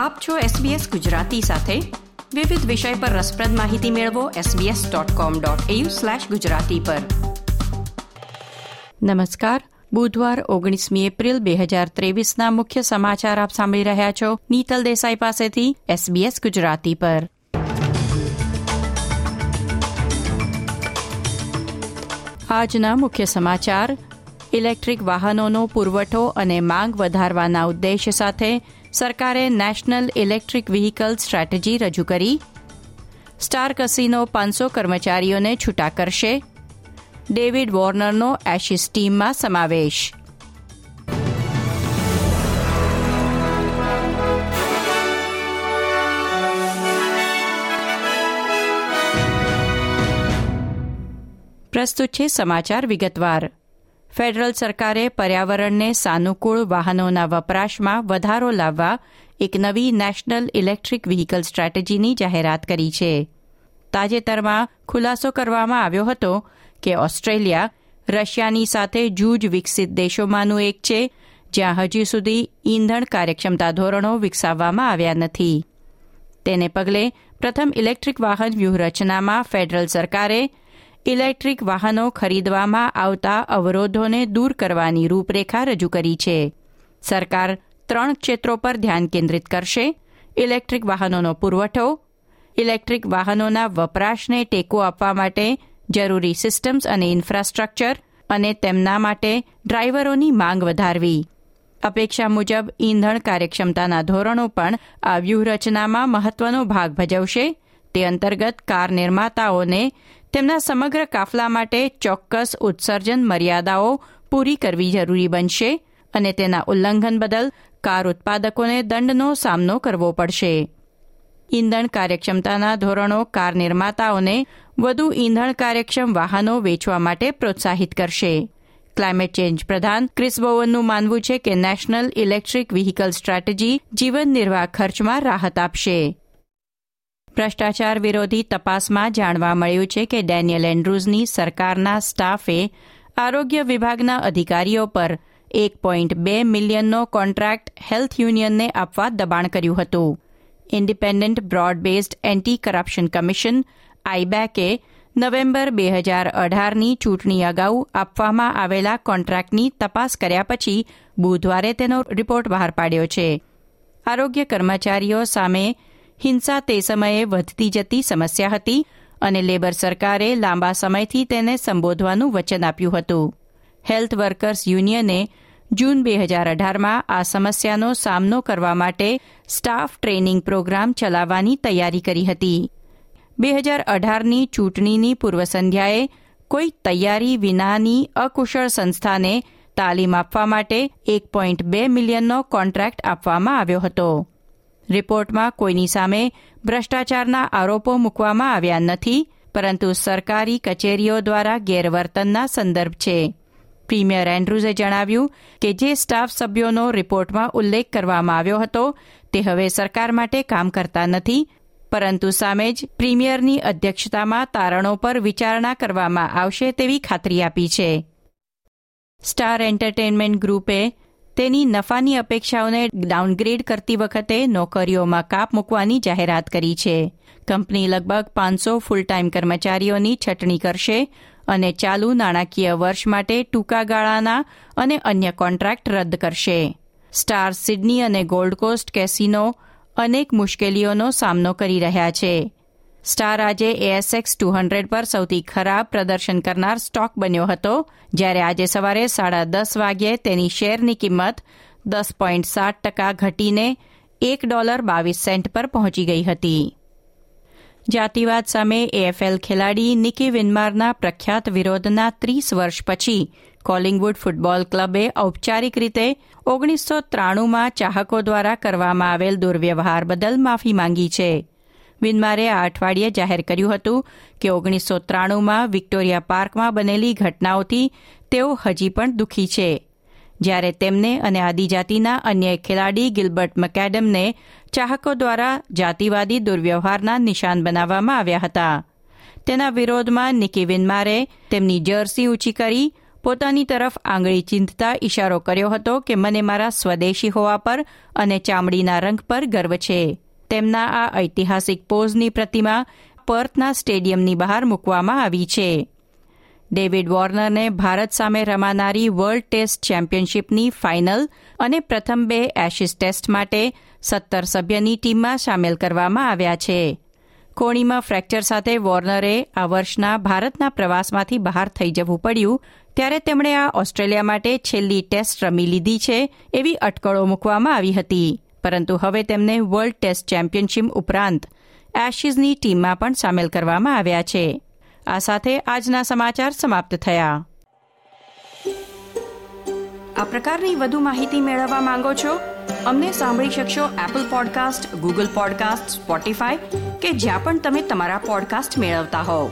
આપ છો SBS ગુજરાતી સાથે. વિવિધ વિષય પર રસપ્રદ માહિતી મેળવો sbs.com.au/gujarati પર. નમસ્કાર. બુધવાર ઓગણીસમી એપ્રિલ બે હજાર ત્રેવીસના મુખ્ય સમાચાર આપ સાંભળી રહ્યા છો નીતલ દેસાઈ પાસેથી SBS ગુજરાતી પર. આજના મુખ્ય સમાચાર. ઇલેક્ટ્રિક વાહનોનો પુરવઠો અને માંગ વધારવાના ઉદ્દેશ્ય સાથે સરકારે નેશનલ ઇલેક્ટ્રિક વ્હીકલ સ્ટ્રેટેજી રજૂ કરી. સ્ટાર કસીનો પાંચસો કર્મચારીઓને છૂટા કરશે. ડેવિડ વોર્નરનો એશિસ ટીમમાં સમાવેશ. પ્રસ્તુત છે સમાચાર વિગતવાર. ફેડરલ સરકારે પર્યાવરણને સાનુકૂળ વાહનોના વપરાશમાં વધારો લાવવા એક નવી નેશનલ ઇલેક્ટ્રિક વ્હીકલ સ્ટ્રેટેજીની જાહેરાત કરી છે. તાજેતરમાં ખુલાસો કરવામાં આવ્યો હતો કે ઓસ્ટ્રેલિયા રશિયાની સાથે જૂજ વિકસિત દેશોમાંનું એક છે, જ્યાં હજી સુધી ઇંધણ કાર્યક્ષમતા ધોરણો વિકસાવવામાં આવ્યા નથી. તેને પગલે પ્રથમ ઇલેક્ટ્રિક વાહન વ્યૂહરચનામાં ફેડરલ સરકારે ઇલેક્ટ્રિક વાહનો ખરીદવામાં આવતા અવરોધોને દૂર કરવાની રૂપરેખા રજૂ કરી છે. સરકાર ત્રણ ક્ષેત્રો પર ધ્યાન કેન્દ્રિત કરશે. ઇલેક્ટ્રિક વાહનોનો પુરવઠો, ઇલેક્ટ્રિક વાહનોના વપરાશને ટેકો આપવા માટે જરૂરી સિસ્ટમ્સ અને ઇન્ફ્રાસ્ટ્રક્ચર અને તેમના માટે ડ્રાઈવરોની માંગ વધારવી. અપેક્ષા મુજબ ઇંધણ કાર્યક્ષમતાના ધોરણો પણ આ વ્યૂહરચનામાં મહત્વનો ભાગ ભજવશે. તે અંતર્ગત કાર નિર્માતાઓને તેમના સમગ્ર કાફલા માટે ચોક્કસ ઉત્સર્જન મર્યાદાઓ પૂરી કરવી જરૂરી બનશે અને તેના ઉલ્લંઘન બદલ કાર ઉત્પાદકોને દંડનો સામનો કરવો પડશે. ઇંધણ કાર્યક્ષમતાના ધોરણો કાર નિર્માતાઓને વધુ ઇંધણ કાર્યક્ષમ વાહનો વેચવા માટે પ્રોત્સાહિત કરશે. ક્લાઇમેટ ચેન્જ પ્રધાન ક્રિસ બોવનનું માનવું છે કે નેશનલ ઇલેક્ટ્રિક વ્હીકલ સ્ટ્રેટેજી જીવન નિર્વાહ ખર્ચમાં રાહત આપશે. ભ્રષ્ટાચાર વિરોધી તપાસમાં જાણવા મળ્યું છે કે ડેનિયલ એન્ડ્રુઝની સરકારના સ્ટાફે આરોગ્ય વિભાગના અધિકારીઓ પર એક પોઈન્ટ બે મિલિયનનો કોન્ટ્રાક્ટ હેલ્થ યુનિયનને આપવા દબાણ કર્યું હતું. Independent broad based anti corruption commission, આઈબેકે, November બે હજાર અઢારની ચૂંટણી અગાઉ આપવામાં આવેલા કોન્ટ્રાક્ટની તપાસ કર્યા પછી બુધવારે તેનો રિપોર્ટ બહાર પાડ્યો છે. આરોગ્ય કર્મચારીઓ સામે હિંસા તે સમયે વધતી જતી સમસ્યા હતી અને લેબર સરકારે લાંબા સમયથી તેને સંબોધવાનું વચન આપ્યું હતું. હેલ્થ વર્કર્સ યુનિયને જૂન બે હજાર અઢારમાં આ સમસ્યાનો સામનો કરવા માટે સ્ટાફ ટ્રેનિંગ પ્રોગ્રામ ચલાવવાની તૈયારી કરી હતી. બે હજાર અઢારની ચૂંટણીની પૂર્વસંધ્યાએ કોઈ તૈયારી વિનાની અકુશળ સંસ્થાને તાલીમ આપવા માટે એક પોઈન્ટ બે મિલિયનનો કોન્ટ્રાક્ટ આપવામાં આવ્યો હતો. રિપોર્ટમાં કોઈની સામે ભ્રષ્ટાચારના આરોપો મૂકવામાં આવ્યા નથી, પરંતુ સરકારી કચેરીઓ દ્વારા ગેરવર્તનના સંદર્ભ છે. પ્રીમિયર એન્ડ્રુઝે જણાવ્યું કે જે સ્ટાફ સભ્યોનો રિપોર્ટમાં ઉલ્લેખ કરવામાં આવ્યો હતો, તે હવે સરકાર માટે કામ કરતા નથી, પરંતુ સામે જ પ્રીમિયરની અધ્યક્ષતામાં તારણો પર વિચારણા કરવામાં આવશે તેવી ખાતરી આપી છે. સ્ટાર એન્ટરટેનમેન્ટ ગ્રુપે તેની નફાની અપેક્ષાઓને ડાઉનગ્રેડ કરતી વખતે નોકરીઓમાં કાપ મૂકવાની જાહેરાત કરી છે. કંપની લગભગ પાંચસો ફૂલ ટાઈમ કર્મચારીઓની છટણી કરશે અને ચાલુ નાણાકીય વર્ષ માટે ટૂંકા ગાળાના અને અન્ય કોન્ટ્રાક્ટ રદ કરશે. સ્ટાર સિડની અને ગોલ્ડ કોસ્ટ કેસિનો અનેક મુશ્કેલીઓનો સામનો કરી રહ્યા છે. સ્ટાર આજે એએસએક્સ ટુ હંડ્રેડ પર સૌથી ખરાબ પ્રદર્શન કરનાર સ્ટોક બન્યો હતો, જ્યારે આજે સવારે સાડા દસ વાગ્યે તેની શેરની કિંમત દસ પોઈન્ટ સાત ટકા ઘટીને એક ડોલર બાવીસ સેન્ટ પર પહોંચી ગઈ હતી. જાતિવાદ સામે એએફએલ ખેલાડી નિકી વિનમારના પ્રખ્યાત વિરોધના ત્રીસ વર્ષ પછી કોલિંગવુડ ફૂટબોલ ક્લબે ઔપચારિક રીતે ઓગણીસો ત્રાણુંમાં ચાહકો દ્વારા કરવામાં આવેલ દુર્વ્યવહાર બદલ માફી માંગી છે. વિન્મારે આ અઠવાડિયે જાહેર કર્યું હતું કે ઓગણીસો ત્રાણુંમાં વિક્ટોરિયા પાર્કમાં બનેલી ઘટનાઓથી તેઓ હજી પણ દુઃખી છે. જ્યારે તેમને અને આદિજાતિના અન્ય ખેલાડી ગિલબર્ટ મકેડમને ચાહકો દ્વારા જાતિવાદી દુર્વ્યવહારના નિશાન બનાવવામાં આવ્યા હતા. તેના વિરોધમાં નિકી વિન્મારે તેમની જર્સી ઊંચી કરી પોતાની તરફ આંગળી ચીંધતા ઇશારો કર્યો હતો કે મને મારા સ્વદેશી હોવા પર અને ચામડીના રંગ પર ગર્વ છે. તેમના આ ઐતિહાસિક પોઝની પ્રતિમા પર્થના સ્ટેડિયમની બહાર મૂકવામાં આવી છે. ડેવિડ વોર્નરને ભારત સામે રમાનારી વર્લ્ડ ટેસ્ટ ચેમ્પિયનશીપની ફાઇનલ અને પ્રથમ બે એશિસ ટેસ્ટ માટે સત્તર સભ્યની ટીમમાં સામેલ કરવામાં આવ્યા છે. કોણીમાં ફ્રેક્ચર સાથે વોર્નરે આ વર્ષના ભારતના પ્રવાસમાંથી બહાર થઈ જવું પડ્યું, ત્યારે તેમણે આ ઓસ્ટ્રેલિયા માટે છેલ્લી ટેસ્ટ રમી લીધી છે, એવી અટકળો મૂકવામાં આવી હતી. પરંતુ હવે તેમને વર્લ્ડ ટેસ્ટ ચેમ્પિયનશીપ ઉપરાંત એશિઝની ટીમમાં પણ સામેલ કરવામાં આવ્યા છે. આ સાથે આજના સમાચાર સમાપ્ત થયા. આ પ્રકારની વધુ માહિતી મેળવવા માંગો છો? અમને સાંભળી શકશો Apple podcast Google podcast Spotify કે જ્યાં પણ તમે તમારા પોડકાસ્ટ મેળવતા હોવ.